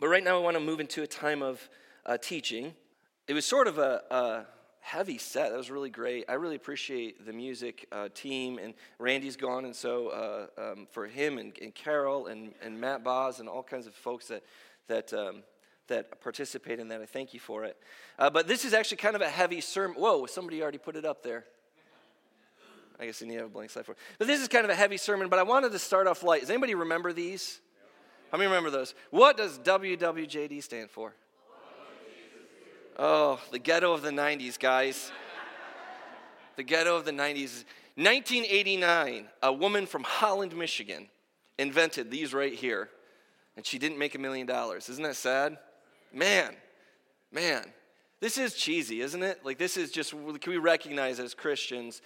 But right now, I want to move into a time of uh, teaching. It was sort of a, a, heavy set. That was really great. I really appreciate the music uh, team, and Randy's gone, and so uh, um, for him and, and, Carol and, and Matt Boz and all kinds of folks that that um, that participate in that, I thank you for it. Uh, but this is actually kind of a heavy sermon. Whoa, somebody already put it up there. I guess you need to have a blank slide for it. But this is kind of a heavy sermon, but I wanted to start off light. Does anybody remember these? How many remember those? What does WWJD stand for? Oh, the ghetto of the 90s, guys. the ghetto of the 90s. 1989, a woman from Holland, Michigan, invented these right here, and she didn't make a million dollars. Isn't that sad? Man, man, this is cheesy, isn't it? Like, this is just, can we recognize as Christians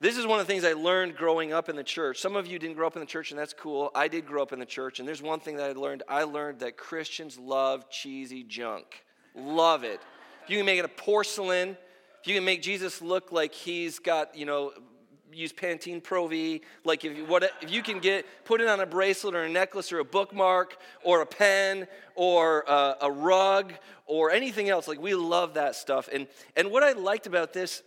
this is one of the things I learned growing up in the church. Some of you didn't grow up in the church, and that's cool. I did grow up in the church, and there's one thing that I learned. I learned that Christians love cheesy junk. Love it. If you can make it a porcelain, if you can make Jesus look like he's got, you know, use Pantene Pro V, like if you, what, if you can get, put it on a bracelet or a necklace or a bookmark or a pen or uh, a rug or anything else, like we love that stuff. And, and what I liked about this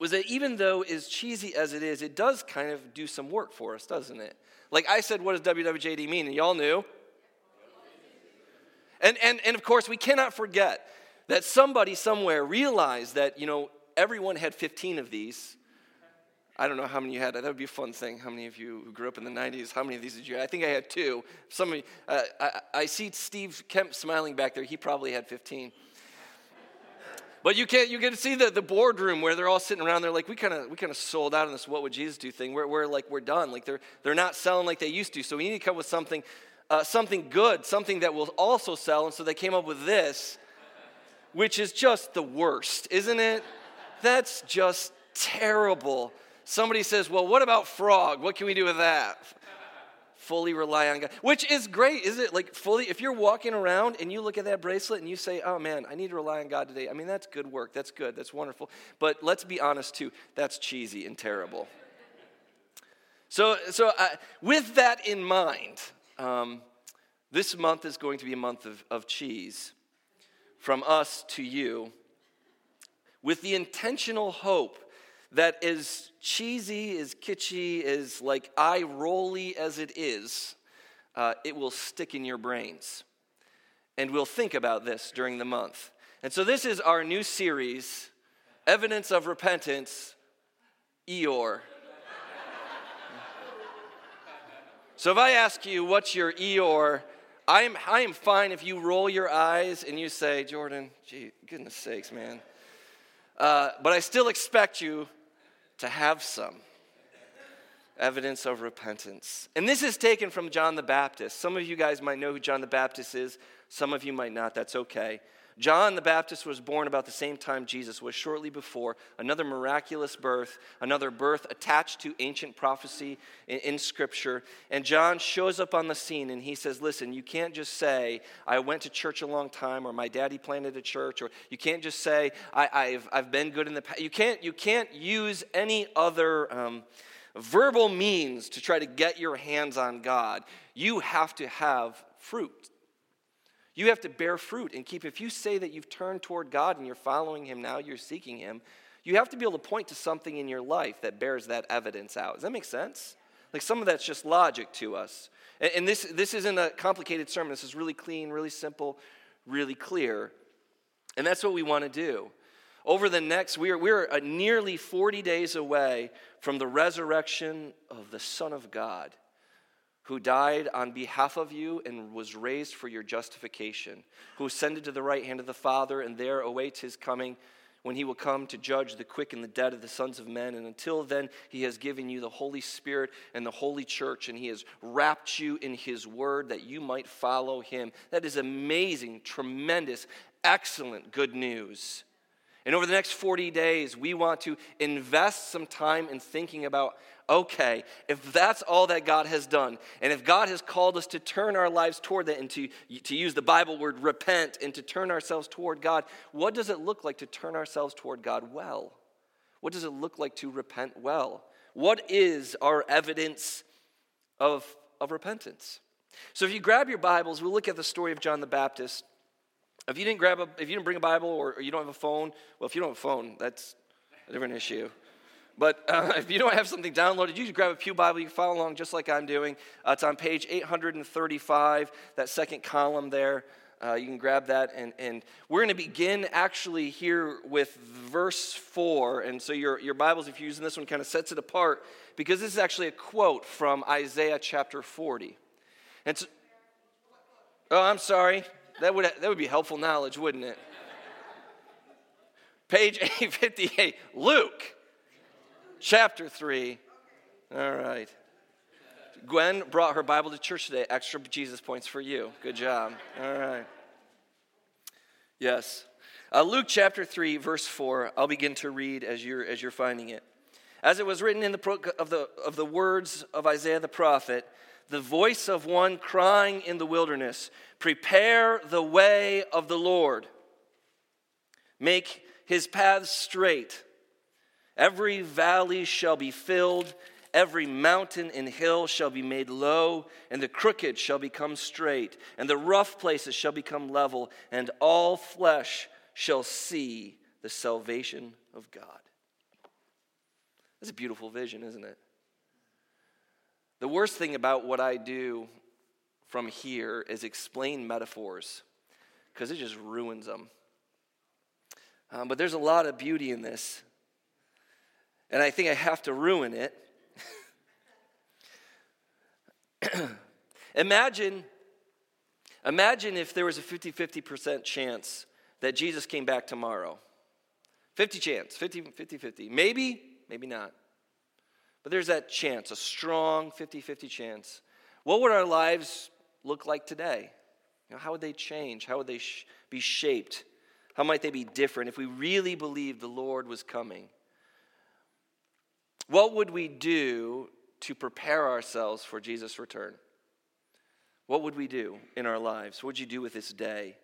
was that even though as cheesy as it is, it does kind of do some work for us, doesn't it? Like I said, what does WWJD mean? And y'all knew. And, and, and of course, we cannot forget that somebody somewhere realized that, you know, everyone had 15 of these. I don't know how many you had. That would be a fun thing. How many of you who grew up in the 90s, how many of these did you have? I think I had two. Some of you, uh, I, I see Steve Kemp smiling back there. He probably had 15. But you can't you get to see the, the boardroom where they're all sitting around. They're like, we kind of we kind of sold out on this what would Jesus do thing. We're, we're like we're done. Like they're they're not selling like they used to. So we need to come with something uh, something good, something that will also sell. And so they came up with this, which is just the worst, isn't it? That's just terrible. Somebody says, well, what about frog? What can we do with that? Fully rely on God, which is great, is it? Like, fully, if you're walking around and you look at that bracelet and you say, oh man, I need to rely on God today, I mean, that's good work. That's good. That's wonderful. But let's be honest too, that's cheesy and terrible. So, so uh, with that in mind, um, this month is going to be a month of, of cheese from us to you with the intentional hope that as cheesy, as kitschy, as like eye rolly as it is, uh, it will stick in your brains. And we'll think about this during the month. And so, this is our new series, Evidence of Repentance, Eeyore. so, if I ask you, what's your Eeyore? I'm, I am fine if you roll your eyes and you say, Jordan, gee, goodness sakes, man. Uh, but I still expect you to have some evidence of repentance. And this is taken from John the Baptist. Some of you guys might know who John the Baptist is, some of you might not. That's okay. John the Baptist was born about the same time Jesus was, shortly before. Another miraculous birth, another birth attached to ancient prophecy in, in, Scripture. And John shows up on the scene and he says, Listen, you can't just say, I went to church a long time, or my daddy planted a church, or you can't just say, I, have I've been good in the past. You can't, you can't use any other. Um, verbal means to try to get your hands on God. You have to have fruit you have to bear fruit and keep, if you say that you've turned toward God and you're following Him now, you're seeking Him, you have to be able to point to something in your life that bears that evidence out. Does that make sense? Like some of that's just logic to us. And, this, this isn't a complicated sermon. This is really clean, really simple, really clear. And that's what we want to do. Over the next, we're, we're nearly 40 days away from the resurrection of the Son of God who died on behalf of you and was raised for your justification, who ascended to the right hand of the Father and there awaits his coming when he will come to judge the quick and the dead of the sons of men. And until then, he has given you the Holy Spirit and the Holy Church, and he has wrapped you in his word that you might follow him. That is amazing, tremendous, excellent good news. And over the next 40 days, we want to invest some time in thinking about okay, if that's all that God has done, and if God has called us to turn our lives toward that and to, to use the Bible word repent and to turn ourselves toward God, what does it look like to turn ourselves toward God well? What does it look like to repent well? What is our evidence of, of repentance? So if you grab your Bibles, we'll look at the story of John the Baptist. If you didn't grab a, if you didn't bring a Bible or, or you don't have a phone, well, if you don't have a phone, that's a different issue. But uh, if you don't have something downloaded, you can grab a Pew Bible. You can follow along just like I'm doing. Uh, it's on page 835, that second column there. Uh, you can grab that. And, and we're going to begin actually here with verse 4. And so your, your Bibles, if you're using this one, kind of sets it apart because this is actually a quote from Isaiah chapter 40. And so, oh, I'm sorry. That would, that would be helpful knowledge, wouldn't it? Page 858, Luke chapter 3. All right. Gwen brought her Bible to church today. Extra Jesus points for you. Good job. All right. Yes. Uh, Luke chapter 3, verse 4. I'll begin to read as you're, as you're finding it. As it was written in the, pro- of, the, of the words of Isaiah the prophet, the voice of one crying in the wilderness, Prepare the way of the Lord, make his paths straight. Every valley shall be filled, every mountain and hill shall be made low, and the crooked shall become straight, and the rough places shall become level, and all flesh shall see the salvation of God. That's a beautiful vision, isn't it? The worst thing about what I do from here is explain metaphors because it just ruins them. Um, but there's a lot of beauty in this. And I think I have to ruin it. imagine, imagine if there was a 50 50% chance that Jesus came back tomorrow. 50 chance, 50 50 50. Maybe, maybe not. But there's that chance, a strong 50 50 chance. What would our lives look like today? You know, how would they change? How would they sh- be shaped? How might they be different if we really believed the Lord was coming? What would we do to prepare ourselves for Jesus' return? What would we do in our lives? What would you do with this day?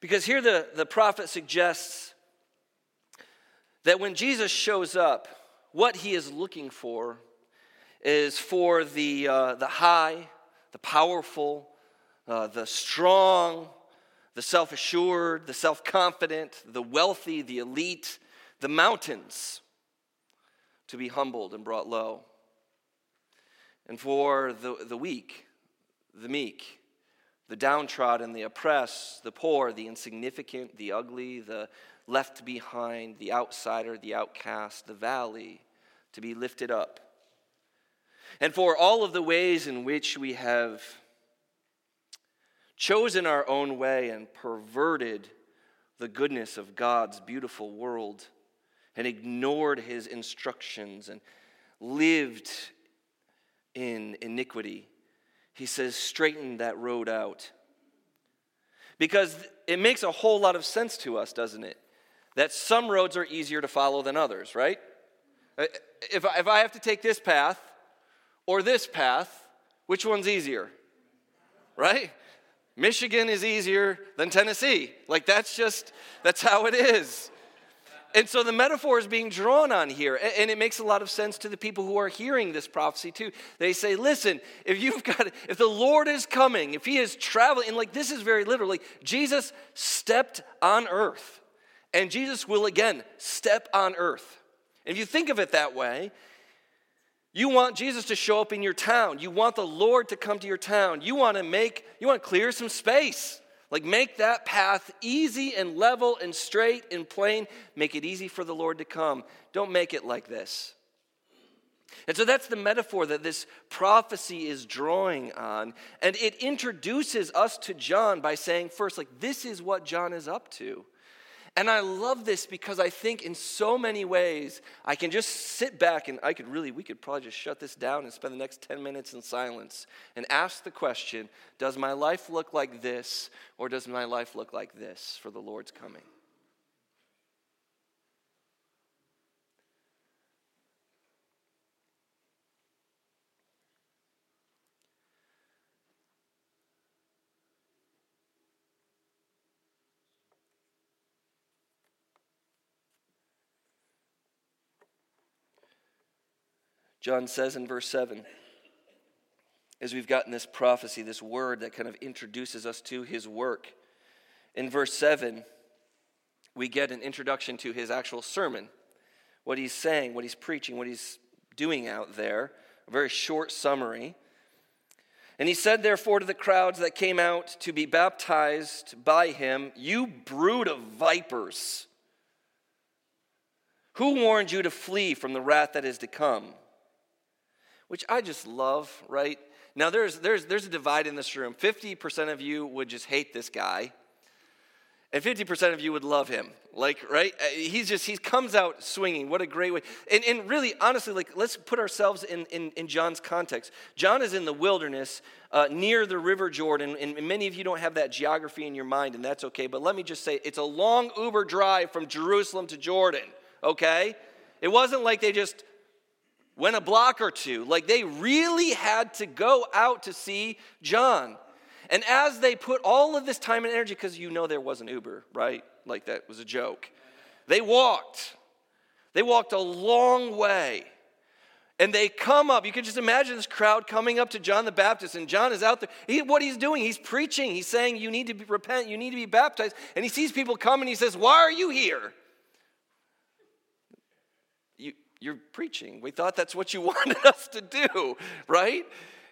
Because here the, the prophet suggests that when Jesus shows up, what he is looking for is for the, uh, the high, the powerful, uh, the strong, the self assured, the self confident, the wealthy, the elite, the mountains to be humbled and brought low. And for the, the weak, the meek, the downtrodden, the oppressed, the poor, the insignificant, the ugly, the left behind, the outsider, the outcast, the valley, to be lifted up. And for all of the ways in which we have chosen our own way and perverted the goodness of God's beautiful world and ignored his instructions and lived in iniquity, he says, straighten that road out. Because it makes a whole lot of sense to us, doesn't it? That some roads are easier to follow than others, right? Uh, if I, if I have to take this path or this path, which one's easier? Right? Michigan is easier than Tennessee. Like that's just, that's how it is. And so the metaphor is being drawn on here, and it makes a lot of sense to the people who are hearing this prophecy too. They say, listen, if you've got, if the Lord is coming, if he is traveling, and like this is very literally, Jesus stepped on earth, and Jesus will again step on earth. If you think of it that way, you want Jesus to show up in your town. You want the Lord to come to your town. You want to make, you want to clear some space. Like make that path easy and level and straight and plain. Make it easy for the Lord to come. Don't make it like this. And so that's the metaphor that this prophecy is drawing on. And it introduces us to John by saying, first, like, this is what John is up to. And I love this because I think in so many ways I can just sit back and I could really, we could probably just shut this down and spend the next 10 minutes in silence and ask the question Does my life look like this or does my life look like this for the Lord's coming? John says in verse 7 as we've gotten this prophecy, this word that kind of introduces us to his work. In verse 7, we get an introduction to his actual sermon, what he's saying, what he's preaching, what he's doing out there, a very short summary. And he said, therefore, to the crowds that came out to be baptized by him, You brood of vipers, who warned you to flee from the wrath that is to come? Which I just love, right? Now, there's, there's, there's a divide in this room. 50% of you would just hate this guy, and 50% of you would love him. Like, right? Uh, he's just, he comes out swinging. What a great way. And, and really, honestly, like, let's put ourselves in, in, in John's context. John is in the wilderness uh, near the River Jordan, and many of you don't have that geography in your mind, and that's okay. But let me just say, it's a long Uber drive from Jerusalem to Jordan, okay? It wasn't like they just went a block or two. Like, they really had to go out to see John. And as they put all of this time and energy, because you know there was an Uber, right? Like that was a joke. They walked. They walked a long way. And they come up. You can just imagine this crowd coming up to John the Baptist, and John is out there. He, what he's doing, he's preaching. He's saying, You need to be, repent, you need to be baptized. And he sees people come and he says, Why are you here? You, you're preaching. We thought that's what you wanted us to do, right?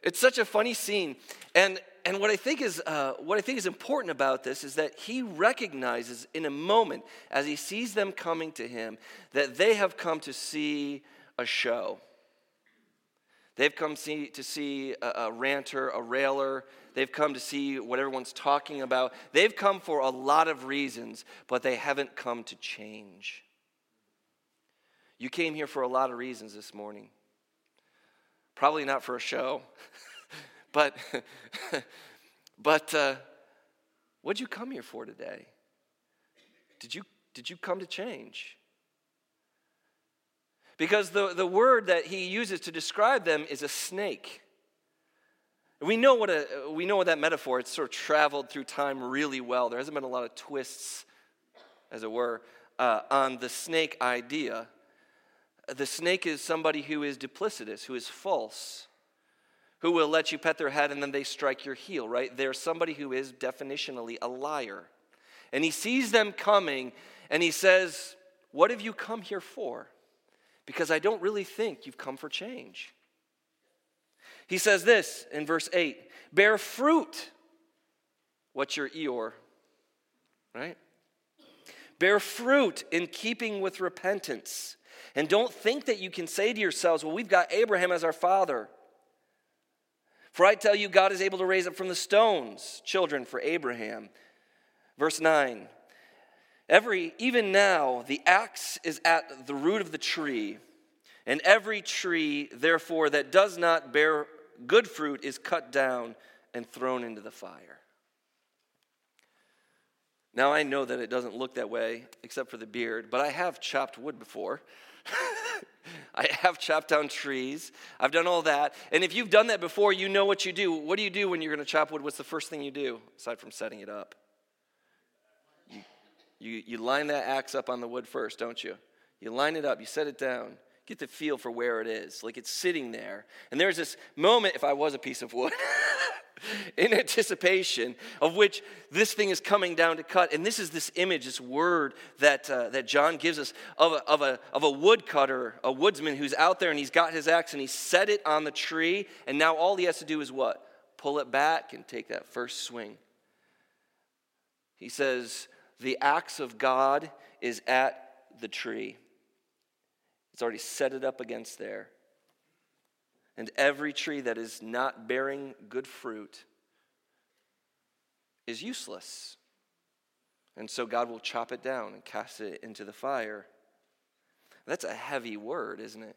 It's such a funny scene. And and what I think is uh, what I think is important about this is that he recognizes in a moment as he sees them coming to him that they have come to see a show. They've come see, to see a, a ranter, a railer. They've come to see what everyone's talking about. They've come for a lot of reasons, but they haven't come to change. You came here for a lot of reasons this morning. Probably not for a show. But, but uh, what'd you come here for today? Did you, did you come to change? Because the, the word that he uses to describe them is a snake. We know, what a, we know what that metaphor, it's sort of traveled through time really well. There hasn't been a lot of twists, as it were, uh, on the snake idea. The snake is somebody who is duplicitous, who is false who will let you pet their head and then they strike your heel, right? There's somebody who is definitionally a liar. And he sees them coming and he says, What have you come here for? Because I don't really think you've come for change. He says this in verse 8 Bear fruit. What's your Eeyore? Right? Bear fruit in keeping with repentance. And don't think that you can say to yourselves, Well, we've got Abraham as our father. For I tell you, God is able to raise up from the stones children for Abraham. Verse 9 Every, even now, the axe is at the root of the tree, and every tree, therefore, that does not bear good fruit is cut down and thrown into the fire. Now, I know that it doesn't look that way, except for the beard, but I have chopped wood before. I have chopped down trees. I've done all that. And if you've done that before, you know what you do. What do you do when you're going to chop wood? What's the first thing you do, aside from setting it up? You, you, you line that axe up on the wood first, don't you? You line it up, you set it down, get the feel for where it is. Like it's sitting there. And there's this moment, if I was a piece of wood. in anticipation of which this thing is coming down to cut. And this is this image, this word that, uh, that John gives us of a, of, a, of a woodcutter, a woodsman who's out there and he's got his axe and he set it on the tree. And now all he has to do is what? Pull it back and take that first swing. He says, The axe of God is at the tree. It's already set it up against there and every tree that is not bearing good fruit is useless. And so God will chop it down and cast it into the fire. That's a heavy word, isn't it?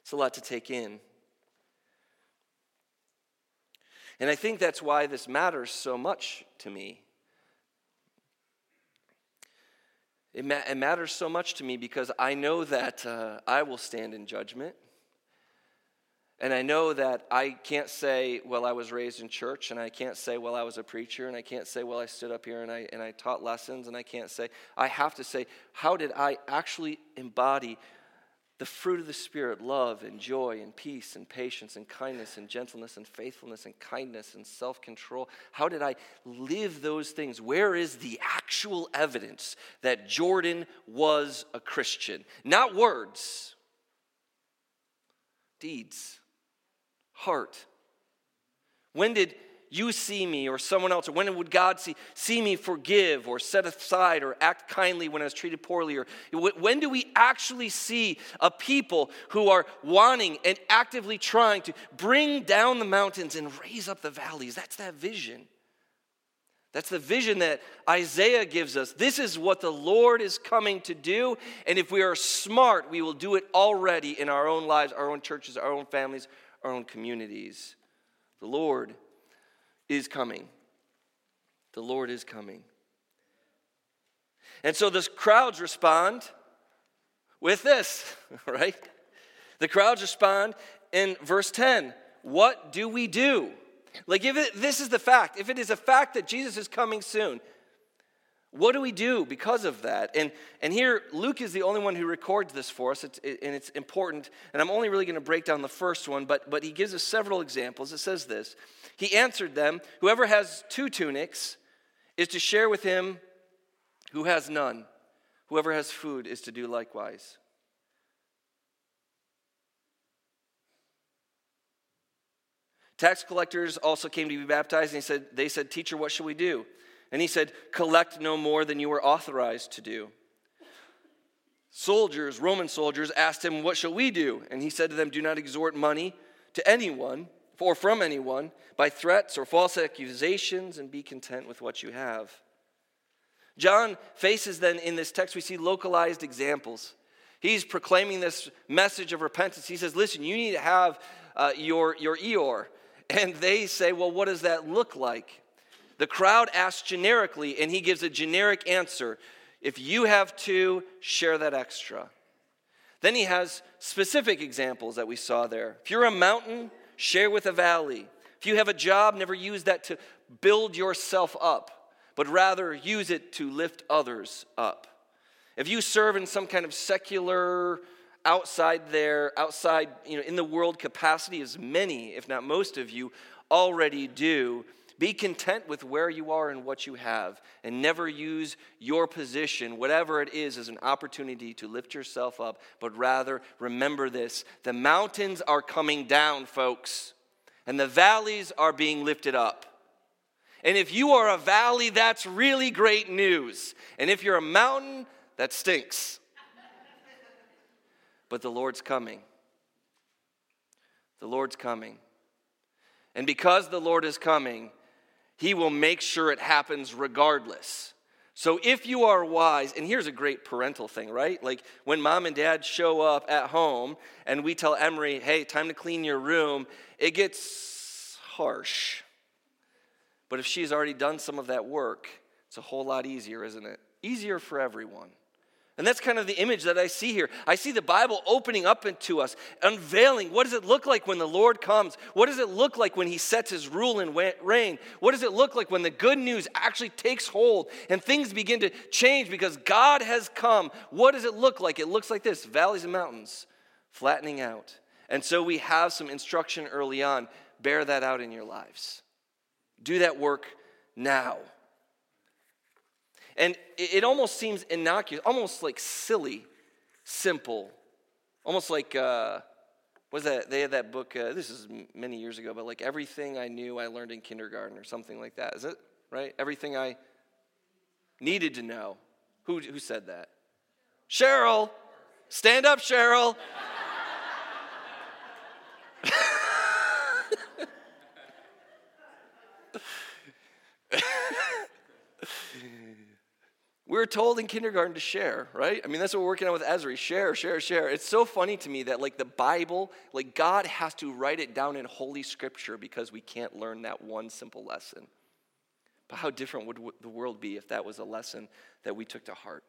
It's a lot to take in. And I think that's why this matters so much to me. It, ma- it matters so much to me because I know that uh, I will stand in judgment. And I know that I can't say, well, I was raised in church, and I can't say, well, I was a preacher, and I can't say, well, I stood up here and I, and I taught lessons, and I can't say, I have to say, how did I actually embody the fruit of the Spirit love and joy and peace and patience and kindness and gentleness and faithfulness and kindness and self control. How did I live those things? Where is the actual evidence that Jordan was a Christian? Not words, deeds, heart. When did you see me or someone else? Or when would God see, see me forgive or set aside or act kindly when I was treated poorly? Or when do we actually see a people who are wanting and actively trying to bring down the mountains and raise up the valleys? That's that vision. That's the vision that Isaiah gives us. This is what the Lord is coming to do. And if we are smart, we will do it already in our own lives, our own churches, our own families, our own communities. The Lord is coming. The Lord is coming. And so the crowds respond with this, right? The crowds respond in verse 10 What do we do? Like, if it, this is the fact, if it is a fact that Jesus is coming soon, what do we do because of that? And, and here, Luke is the only one who records this for us, it's, it, and it's important. And I'm only really going to break down the first one, but, but he gives us several examples. It says this He answered them, Whoever has two tunics is to share with him who has none. Whoever has food is to do likewise. Tax collectors also came to be baptized, and he said, they said, Teacher, what shall we do? And he said, Collect no more than you were authorized to do. Soldiers, Roman soldiers, asked him, What shall we do? And he said to them, Do not extort money to anyone or from anyone by threats or false accusations, and be content with what you have. John faces then in this text, we see localized examples. He's proclaiming this message of repentance. He says, Listen, you need to have uh, your, your Eeyore. And they say, Well, what does that look like? The crowd asks generically, and he gives a generic answer. If you have two, share that extra. Then he has specific examples that we saw there. If you're a mountain, share with a valley. If you have a job, never use that to build yourself up, but rather use it to lift others up. If you serve in some kind of secular, outside there, outside, you know, in the world capacity, as many, if not most of you, already do, be content with where you are and what you have, and never use your position, whatever it is, as an opportunity to lift yourself up, but rather remember this the mountains are coming down, folks, and the valleys are being lifted up. And if you are a valley, that's really great news. And if you're a mountain, that stinks. but the Lord's coming. The Lord's coming. And because the Lord is coming, he will make sure it happens regardless. So if you are wise, and here's a great parental thing, right? Like when mom and dad show up at home and we tell Emery, hey, time to clean your room, it gets harsh. But if she's already done some of that work, it's a whole lot easier, isn't it? Easier for everyone. And that's kind of the image that I see here. I see the Bible opening up into us, unveiling what does it look like when the Lord comes? What does it look like when he sets his rule and reign? What does it look like when the good news actually takes hold and things begin to change because God has come? What does it look like? It looks like this valleys and mountains flattening out. And so we have some instruction early on. Bear that out in your lives. Do that work now. And it almost seems innocuous, almost like silly, simple, almost like, uh, was that, they had that book, uh, this is many years ago, but like everything I knew I learned in kindergarten or something like that. Is it? Right? Everything I needed to know. Who, who said that? Cheryl. Stand up, Cheryl. We were told in kindergarten to share, right? I mean, that's what we're working on with Esri. Share, share, share. It's so funny to me that, like, the Bible, like, God has to write it down in Holy Scripture because we can't learn that one simple lesson. But how different would the world be if that was a lesson that we took to heart?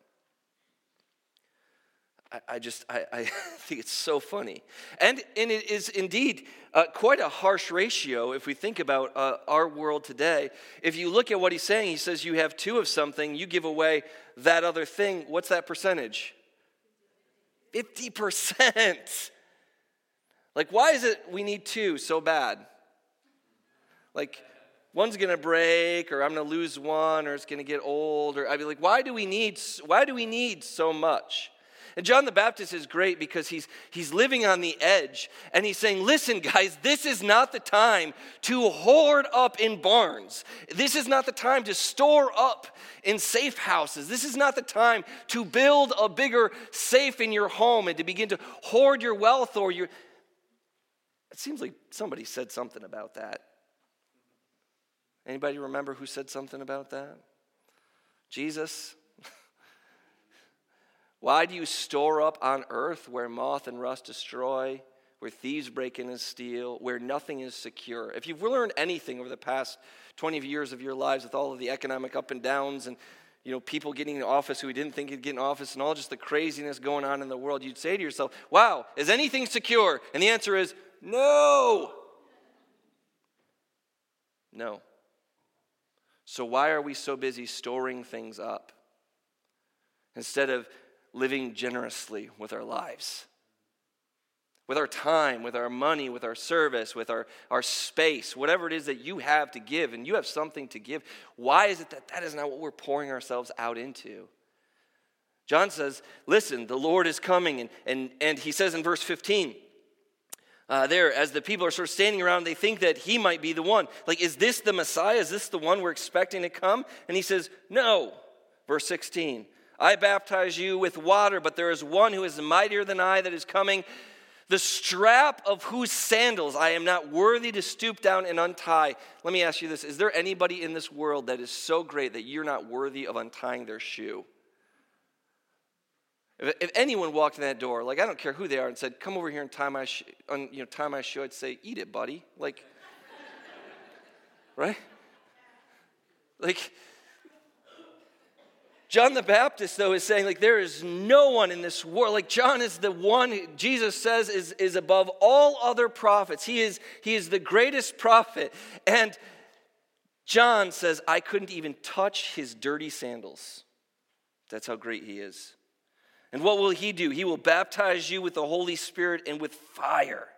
I, just, I, I, think it's so funny. And, and it is indeed uh, quite a harsh ratio if we think about uh, our world today. If you look at what he's saying, he says you have two of something, you give away that other thing. What's that percentage? 50%. Like, why is it we need two so bad? Like, one's gonna break, or I'm gonna lose one, or it's gonna get old, or I'd be like, why do we need why do we need so much? And John the Baptist is great because he's, he's living on the edge and he's saying, Listen, guys, this is not the time to hoard up in barns. This is not the time to store up in safe houses. This is not the time to build a bigger safe in your home and to begin to hoard your wealth or your. It seems like somebody said something about that. Anybody remember who said something about that? Jesus? Why do you store up on earth where moth and rust destroy, where thieves break in and steal, where nothing is secure? If you've learned anything over the past 20 years of your lives with all of the economic up and downs and you know, people getting in office who we didn't think would get in office and all just the craziness going on in the world, you'd say to yourself, wow, is anything secure? And the answer is no. No. So why are we so busy storing things up instead of living generously with our lives. With our time, with our money, with our service, with our, our space, whatever it is that you have to give, and you have something to give, why is it that that is not what we're pouring ourselves out into? John says, Listen, the Lord is coming. And, and, and he says in verse 15, uh, there, as the people are sort of standing around, they think that he might be the one. Like, is this the Messiah? Is this the one we're expecting to come? And he says, No. Verse 16, I baptize you with water, but there is one who is mightier than I that is coming, the strap of whose sandals I am not worthy to stoop down and untie. Let me ask you this Is there anybody in this world that is so great that you're not worthy of untying their shoe? If, if anyone walked in that door, like I don't care who they are, and said, "Come over here and tie my, sh- un, you know, tie my shoe," I'd say, "Eat it, buddy." Like, right? Like, John the Baptist, though, is saying, like, there is no one in this world. Like, John is the one Jesus says is, is above all other prophets. He is, he is the greatest prophet. And John says, I couldn't even touch his dirty sandals. That's how great he is. And what will he do? He will baptize you with the Holy Spirit and with fire.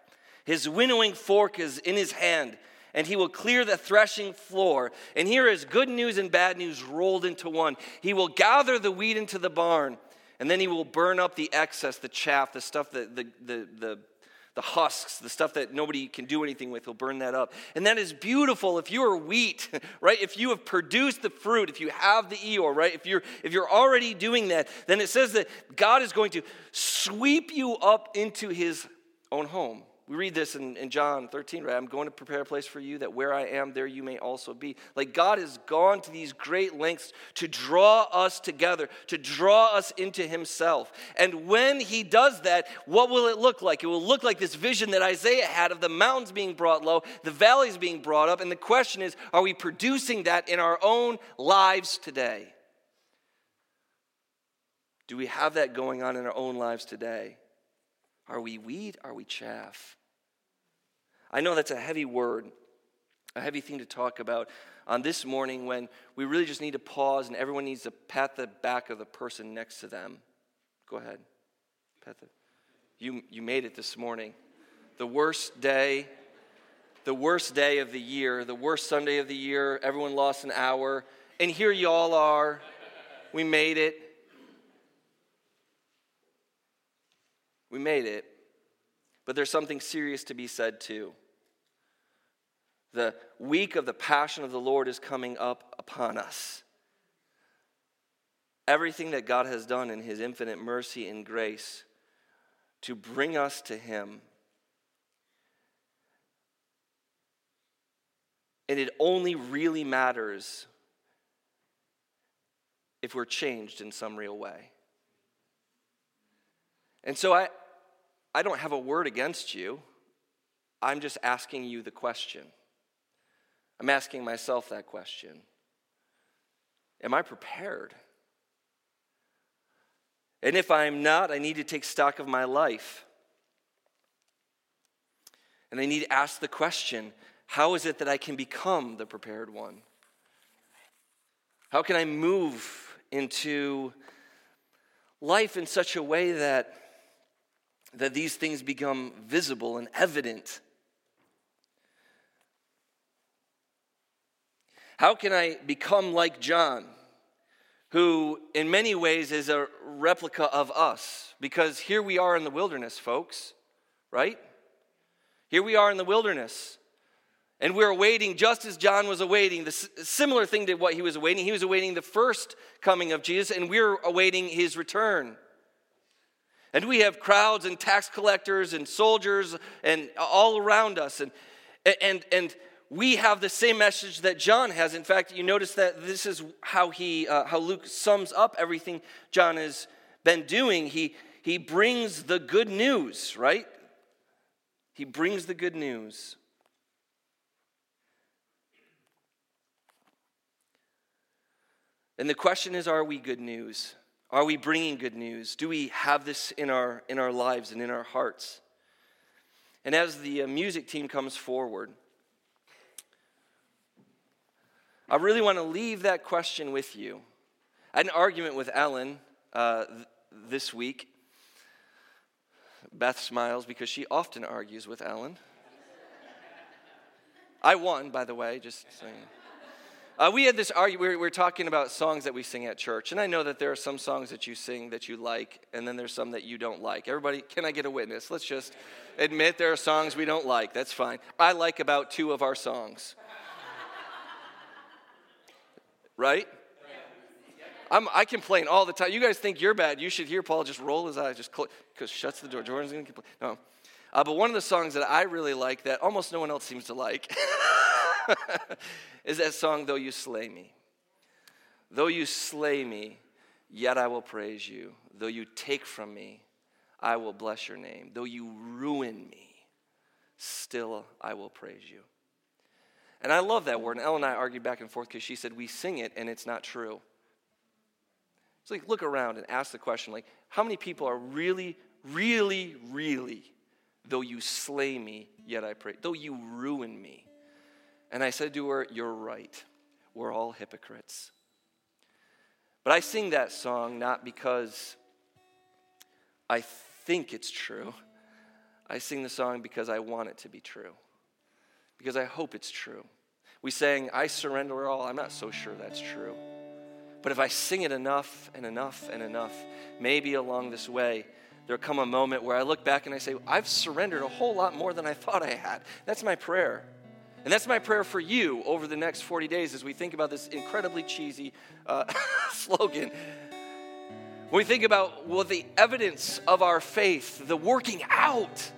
His winnowing fork is in his hand and he will clear the threshing floor. And here is good news and bad news rolled into one. He will gather the wheat into the barn, and then he will burn up the excess, the chaff, the stuff that the, the, the, the husks, the stuff that nobody can do anything with, he'll burn that up. And that is beautiful if you are wheat, right? If you have produced the fruit, if you have the Eeyore, right? If you're if you're already doing that, then it says that God is going to sweep you up into his own home. We read this in, in John 13, right? I'm going to prepare a place for you that where I am, there you may also be. Like God has gone to these great lengths to draw us together, to draw us into Himself. And when He does that, what will it look like? It will look like this vision that Isaiah had of the mountains being brought low, the valleys being brought up. And the question is, are we producing that in our own lives today? Do we have that going on in our own lives today? Are we wheat? Are we chaff? I know that's a heavy word, a heavy thing to talk about on this morning when we really just need to pause and everyone needs to pat the back of the person next to them. Go ahead. Pat the, you, you made it this morning. The worst day, the worst day of the year, the worst Sunday of the year. Everyone lost an hour. And here you all are. We made it. We made it. But there's something serious to be said too. The week of the passion of the Lord is coming up upon us. Everything that God has done in His infinite mercy and grace to bring us to Him. And it only really matters if we're changed in some real way. And so I, I don't have a word against you. I'm just asking you the question. I'm asking myself that question Am I prepared? And if I'm not, I need to take stock of my life. And I need to ask the question how is it that I can become the prepared one? How can I move into life in such a way that that these things become visible and evident. How can I become like John, who in many ways is a replica of us? Because here we are in the wilderness, folks, right? Here we are in the wilderness. And we're awaiting, just as John was awaiting, the similar thing to what he was awaiting. He was awaiting the first coming of Jesus, and we're awaiting his return. And we have crowds and tax collectors and soldiers and all around us. And, and, and we have the same message that John has. In fact, you notice that this is how, he, uh, how Luke sums up everything John has been doing. He, he brings the good news, right? He brings the good news. And the question is are we good news? Are we bringing good news? Do we have this in our, in our lives and in our hearts? And as the uh, music team comes forward, I really want to leave that question with you. I had an argument with Ellen uh, th- this week. Beth smiles because she often argues with Ellen. I won, by the way, just saying. Uh, we had this argument, we were, we were, talking about songs that we sing at church, and I know that there are some songs that you sing that you like, and then there's some that you don't like. Everybody, can I get a witness? Let's just admit there are songs we don't like. That's fine. I like about two of our songs. right? I'm, i complain all the time. You guys think you're bad. You should hear Paul just roll his eyes, just because shuts the door. Jordan's going to complain. No. Uh, but one of the songs that I really like that almost no one else seems to like is that song, Though You Slay Me. Though you slay me, yet I will praise you. Though you take from me, I will bless your name. Though you ruin me, still I will praise you. And I love that word. And Ellen and I argued back and forth because she said, We sing it and it's not true. It's like, look around and ask the question, like, how many people are really, really, really, though you slay me, yet I pray, though you ruin me, and I said to her, You're right. We're all hypocrites. But I sing that song not because I think it's true. I sing the song because I want it to be true, because I hope it's true. We sang, I surrender all. I'm not so sure that's true. But if I sing it enough and enough and enough, maybe along this way, there'll come a moment where I look back and I say, I've surrendered a whole lot more than I thought I had. That's my prayer. And that's my prayer for you over the next 40 days as we think about this incredibly cheesy uh, slogan. When we think about well, the evidence of our faith, the working out,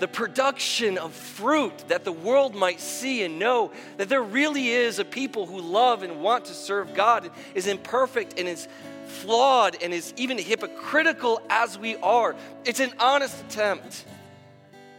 the production of fruit that the world might see and know that there really is a people who love and want to serve God, is imperfect and is flawed and is even hypocritical as we are. It's an honest attempt.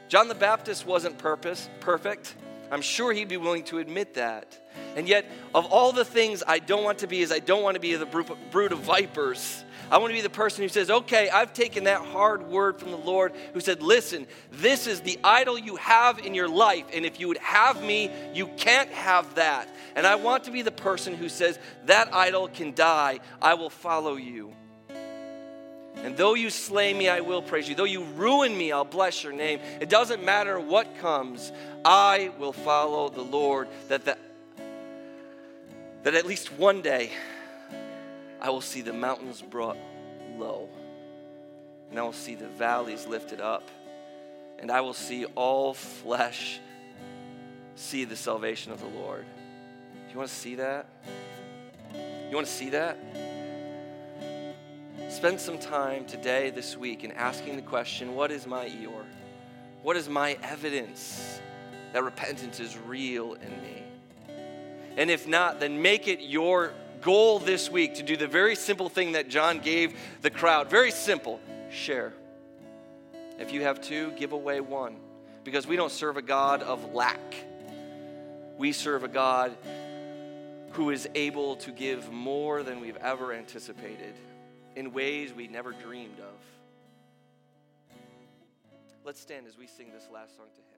John the Baptist wasn't purpose, perfect. I'm sure he'd be willing to admit that. And yet, of all the things I don't want to be, is I don't want to be the brood of vipers. I want to be the person who says, okay, I've taken that hard word from the Lord who said, listen, this is the idol you have in your life. And if you would have me, you can't have that. And I want to be the person who says, that idol can die. I will follow you. And though you slay me, I will praise you. Though you ruin me, I'll bless your name. It doesn't matter what comes, I will follow the Lord. That, the, that at least one day I will see the mountains brought low, and I will see the valleys lifted up, and I will see all flesh see the salvation of the Lord. Do you want to see that? You want to see that? Spend some time today, this week, in asking the question what is my Eeyore? What is my evidence that repentance is real in me? And if not, then make it your goal this week to do the very simple thing that John gave the crowd. Very simple share. If you have two, give away one. Because we don't serve a God of lack, we serve a God who is able to give more than we've ever anticipated in ways we never dreamed of. Let's stand as we sing this last song to Him.